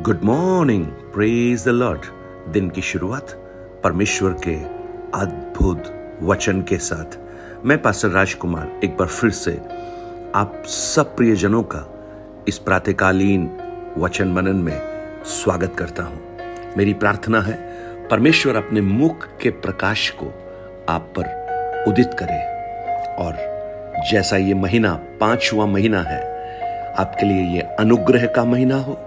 Good morning praise the lord दिन की शुरुआत परमेश्वर के अद्भुत वचन के साथ। मैं पास्टर राजकुमार एक बार फिर से आप सब प्रियजनों का इस प्रातकालीन वचन मनन में स्वागत करता हूँ। मेरी प्रार्थना है, परमेश्वर अपने मुख के प्रकाश को आप पर उदित करे। और जैसा ये महीना, पांचवा महीना है, आपके लिए ये अनुग्रह का महीना हो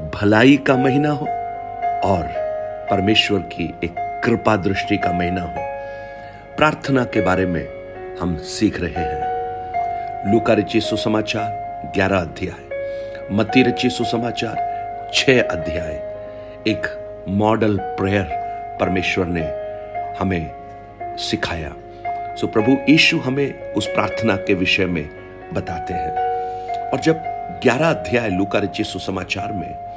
भलाई का महीना हो और परमेश्वर की एक कृपा दृष्टि का महीना हो। प्रार्थना के बारे में हम सीख रहे हैं। लुका रची सुसमाचार, ग्यारह अध्याय। मती रची सुसमाचार, छह अध्याय। एक मॉडल प्रेयर परमेश्वर ने हमें सिखाया। सो प्रभु यीशु हमें उस प्रार्थना के विषय में बताते हैं। और जब ग्यारह अध्याय लुका रची सुसमाचार में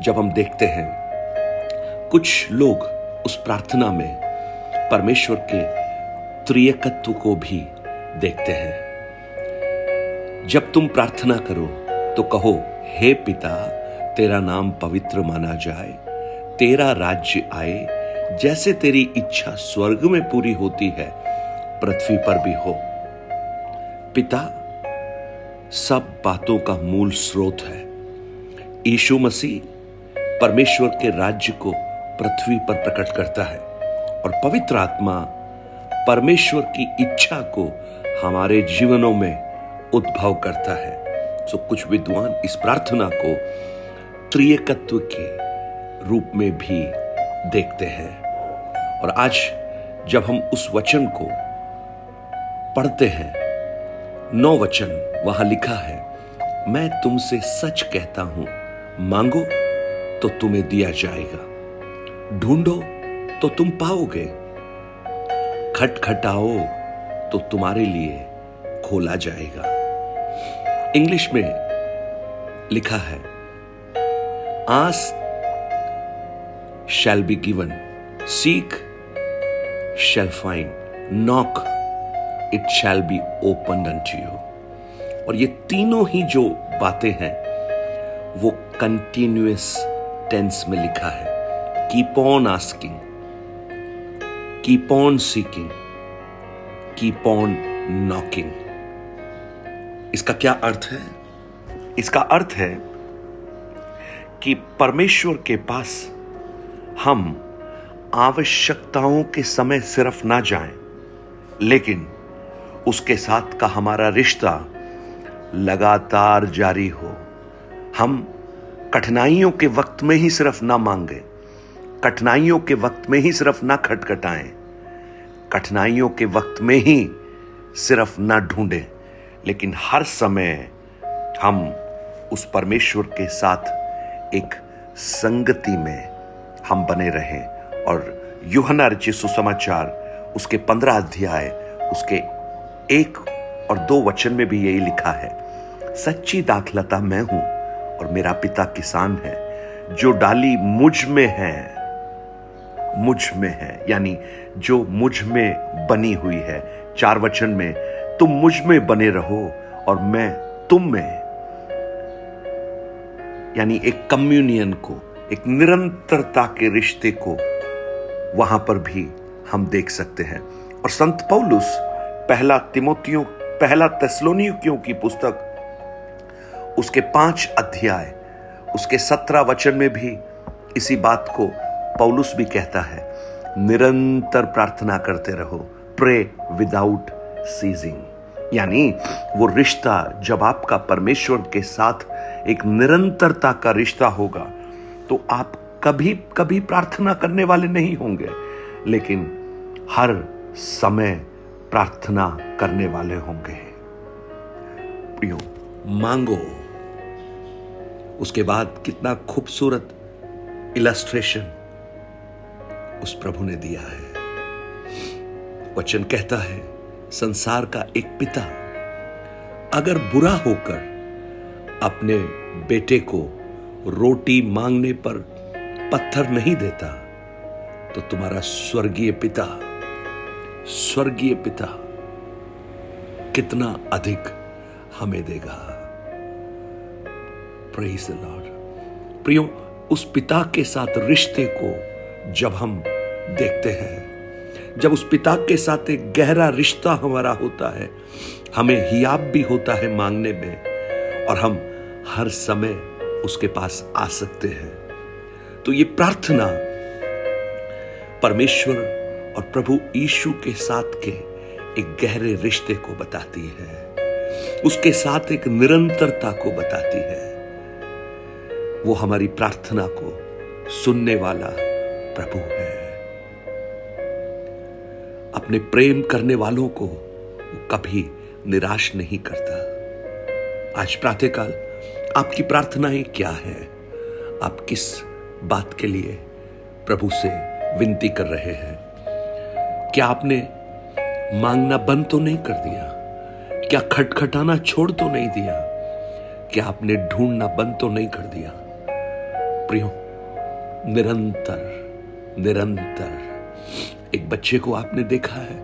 जब हम देखते हैं, कुछ लोग उस प्रार्थना में परमेश्वर के त्रियकत्व को भी देखते हैं। जब तुम प्रार्थना करो तो कहो, हे पिता, तेरा नाम पवित्र माना जाए, तेरा राज्य आए, जैसे तेरी इच्छा स्वर्ग में पूरी होती है, पृथ्वी पर भी हो। पिता, सब बातों का मूल स्रोत है। यीशु मसीह परमेश्वर के राज्य को पृथ्वी पर प्रकट करता है और पवित्र आत्मा परमेश्वर की इच्छा को हमारे जीवनों में उद्भव करता है। सो कुछ विद्वान इस प्रार्थना को त्रियकत्व के रूप में भी देखते हैं। और आज जब हम उस वचन को पढ़ते हैं, नौ वचन वहाँ लिखा है, मैं तुमसे सच कहता हूँ, मांगो तो तुम्हें दिया जाएगा। ढूंढो तो तुम पाओगे। खटखटाओ तो तुम्हारे लिए खोला जाएगा। इंग्लिश में लिखा है, ask shall be given seek shall find knock it shall be open to you और ये तीनों ही जो बातें हैं, वो कंटिन्यूस टेंस में लिखा है keep on asking keep on seeking keep on knocking इसका क्या अर्थ है? इसका अर्थ है कि परमेश्वर के पास हम आवश्यकताओं के समय सिर्फ़ ना जाएँ, लेकिन उसके साथ का हमारा रिश्ता लगातार जारी हो। हम कठिनाइयों के वक्त में ही सिर्फ़ ना मांगे, कठिनाइयों के वक्त में ही सिर्फ़ ना खटखटाएँ, कठिनाइयों के वक्त में ही सिर्फ़ ना ढूंढें, लेकिन हर समय हम उस परमेश्वर के साथ एक संगति में हम बने रहें। और युहना रचि सुसमाचार, उसके पंद्रह अध्याय, उसके एक और दो वचन में भी यही लिखा है, सच्ची दाखलता मैं हूँ और मेरा पिता किसान है, जो डाली मुझमें है, मुझमें है, यानी जो मुझमें बनी हुई है। चार वचन में, तुम मुझमें बने रहो और मैं तुम में, यानी एक कम्युनियन को, एक निरंतरता के रिश्ते को वहाँ पर भी हम देख सकते हैं। और संत पौलुस, पहला तिमोतियों, पहला तेस्लोनियों की पुस्तक उसके पाँच अध्याय, उसके सत्रह वचन में भी इसी बात को पौलुस भी कहता है, निरंतर प्रार्थना करते रहो प्रे विदाउट सीजिंग यानी वो रिश्ता जब आपका परमेश्वर के साथ एक निरंतरता का रिश्ता होगा तो आप कभी कभी प्रार्थना करने वाले नहीं होंगे, लेकिन हर समय प्रार्थना करने वाले होंगे। प्रियो, मांगो। उसके बाद कितना खूबसूरत इलस्ट्रेशन उस प्रभु ने दिया है। वचन कहता है, संसार का एक पिता, अगर बुरा होकर अपने बेटे को रोटी मांगने पर पत्थर नहीं देता तो तुम्हारा स्वर्गीय पिता स्वर्गीय पिता कितना अधिक हमें देगा। प्रेज लॉर्ड प्रियो, उस पिता के साथ रिश्ते को जब हम देखते हैं, जब उस पिता के साथ एक गहरा रिश्ता हमारा होता है, हमें हियाब भी होता है मांगने में और हम हर समय उसके पास आ सकते हैं। तो ये प्रार्थना परमेश्वर और प्रभु यीशु के साथ के एक गहरे रिश्ते को बताती है, उसके साथ एक निरंतरता को बताती है। वो हमारी प्रार्थना को सुनने वाला प्रभु है। अपने प्रेम करने वालों को वो कभी निराश नहीं करता। आज प्रातःकाल आपकी प्रार्थनाएँ क्या है? आप किस बात के लिए प्रभु से विनती कर रहे हैं? क्या आपने मांगना बंद तो नहीं कर दिया? क्या खटखटाना छोड़ तो नहीं दिया? क्या आपने ढूंढना बंद तो नहीं कर दिया? प्रियो, निरंतर निरंतर। एक बच्चे को आपने देखा है,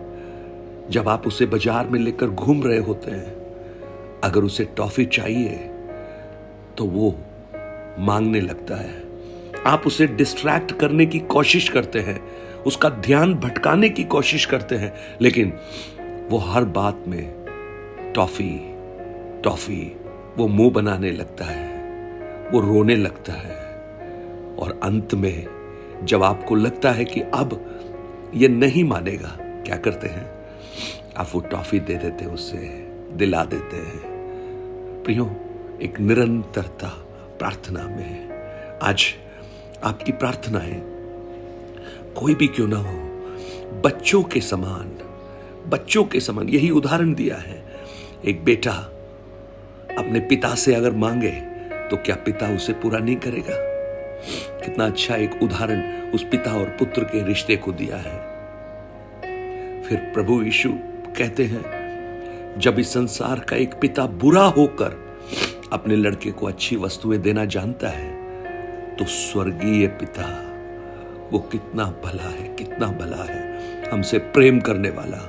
जब आप उसे बाज़ार में लेकर घूम रहे होते हैं, अगर उसे टॉफी चाहिए तो वो मांगने लगता है। आप उसे डिस्ट्रैक्ट करने की कोशिश करते हैं, उसका ध्यान भटकाने की कोशिश करते हैं, लेकिन वो हर बात में टॉफी टॉफी, वो मुँह बनाने लगता है, वो रोने लगता है। और अंत में जब आपको लगता है कि अब ये नहीं मानेगा, क्या करते हैं? आप वो टॉफी दे देते हैं, उसे दिला देते हैं। प्रियो, एक निरंतरता प्रार्थना में आज आपकी प्रार्थनाएँ कोई भी क्यों ना हो, बच्चों के समान, बच्चों के समान, यही उदाहरण दिया है। एक बेटा अपने पिता से अगर मांगे तो क्या पिता उसे पूरा नहीं करेगा? कितना अच्छा एक उदाहरण उस पिता और पुत्र के रिश्ते को दिया है। फिर प्रभु यीशु कहते हैं, जब इस संसार का एक पिता बुरा होकर अपने लड़के को अच्छी वस्तुएँ देना जानता है तो स्वर्गीय पिता, वो कितना भला है, कितना भला है। हमसे प्रेम करने वाला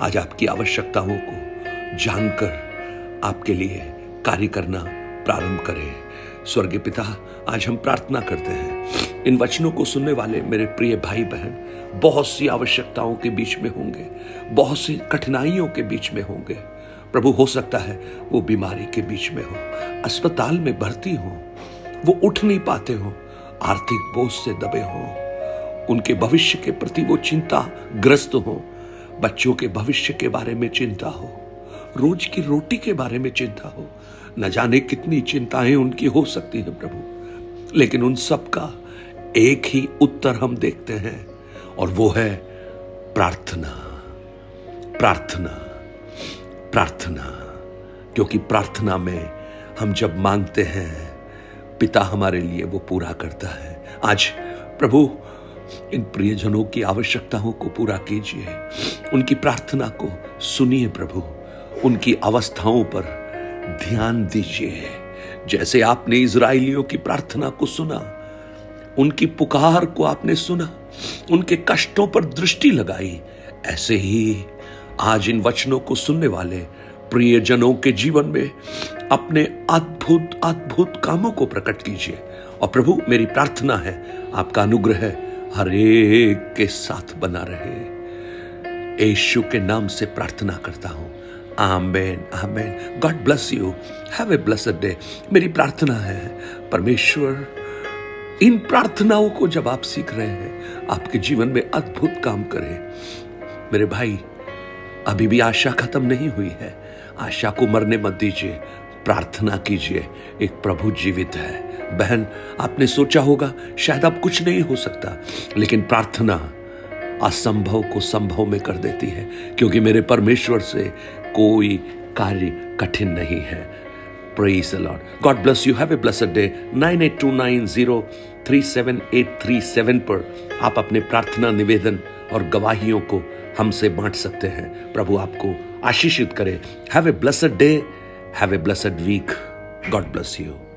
आज आपकी आवश्यकताओं को जानकर आपके लिए कार्य करना प्रारंभ करे। स्वर्गीय पिता, आज हम प्रार्थना करते हैं। इन वचनों को सुनने वाले मेरे प्रिय भाई बहन, बहुत सी आवश्यकताओं के बीच में होंगे, बहुत सी कठिनाइयों के बीच में होंगे। प्रभु, हो सकता है वो बीमारी के बीच में हो, अस्पताल में भर्ती हो, वो उठ नहीं पाते हो, आर्थिक बोझ से दबे हो, उनके भविष्य के प्रति वो चिंता ग्रस्त हो, बच्चों के भविष्य के बारे में चिंता हो, रोज की रोटी के बारे में चिंता हो न जाने कितनी चिंताएँ उनकी हो सकती हैं प्रभु। लेकिन उन सब का एक ही उत्तर हम देखते हैं, और वो है प्रार्थना। प्रार्थना। प्रार्थना। क्योंकि प्रार्थना में हम जब मांगते हैं, पिता हमारे लिए वो पूरा करता है। आज प्रभु, इन प्रियजनों की आवश्यकताओं को पूरा कीजिए। उनकी प्रार्थना को सुनिए प्रभु। उनकी अवस्थाओं पर ध्यान दीजिए। जैसे आपने इसराइलियों की प्रार्थना को सुना, उनकी पुकार को आपने सुना, उनके कष्टों पर दृष्टि लगाई, ऐसे ही आज इन वचनों को सुनने वाले प्रियजनों के जीवन में अपने अद्भुत अद्भुत कामों को प्रकट कीजिए। और प्रभु, मेरी प्रार्थना है, आपका अनुग्रह हर एक के साथ बना रहे। यशु के नाम से प्रार्थना करता हूँ। Amen amen God bless you have a blessed day मेरी प्रार्थना है, परमेश्वर, इन प्रार्थनाओं को जब आप सीख रहे हैं, आपके जीवन में अद्भुत काम करें। मेरे भाई, अभी भी आशा खत्म नहीं हुई है। आशा को मरने मत दीजिए। प्रार्थना कीजिए। एक प्रभु जीवित है। बहन, आपने सोचा होगा, शायद अब कुछ नहीं हो सकता, लेकिन प्रार्थना असंभव को संभव में कर देती है, क्योंकि मेरे परमेश्वर से कोई कार्य कठिन नहीं है। Praise a lot God bless you have a blessed day nine eight two nine zero three seven eight three 9829037837 पर आप अपने प्रार्थना, निवेदन और गवाहियों को हमसे बांट सकते हैं। प्रभु आपको आशीषित करे। Have a blessed day have a blessed week God bless you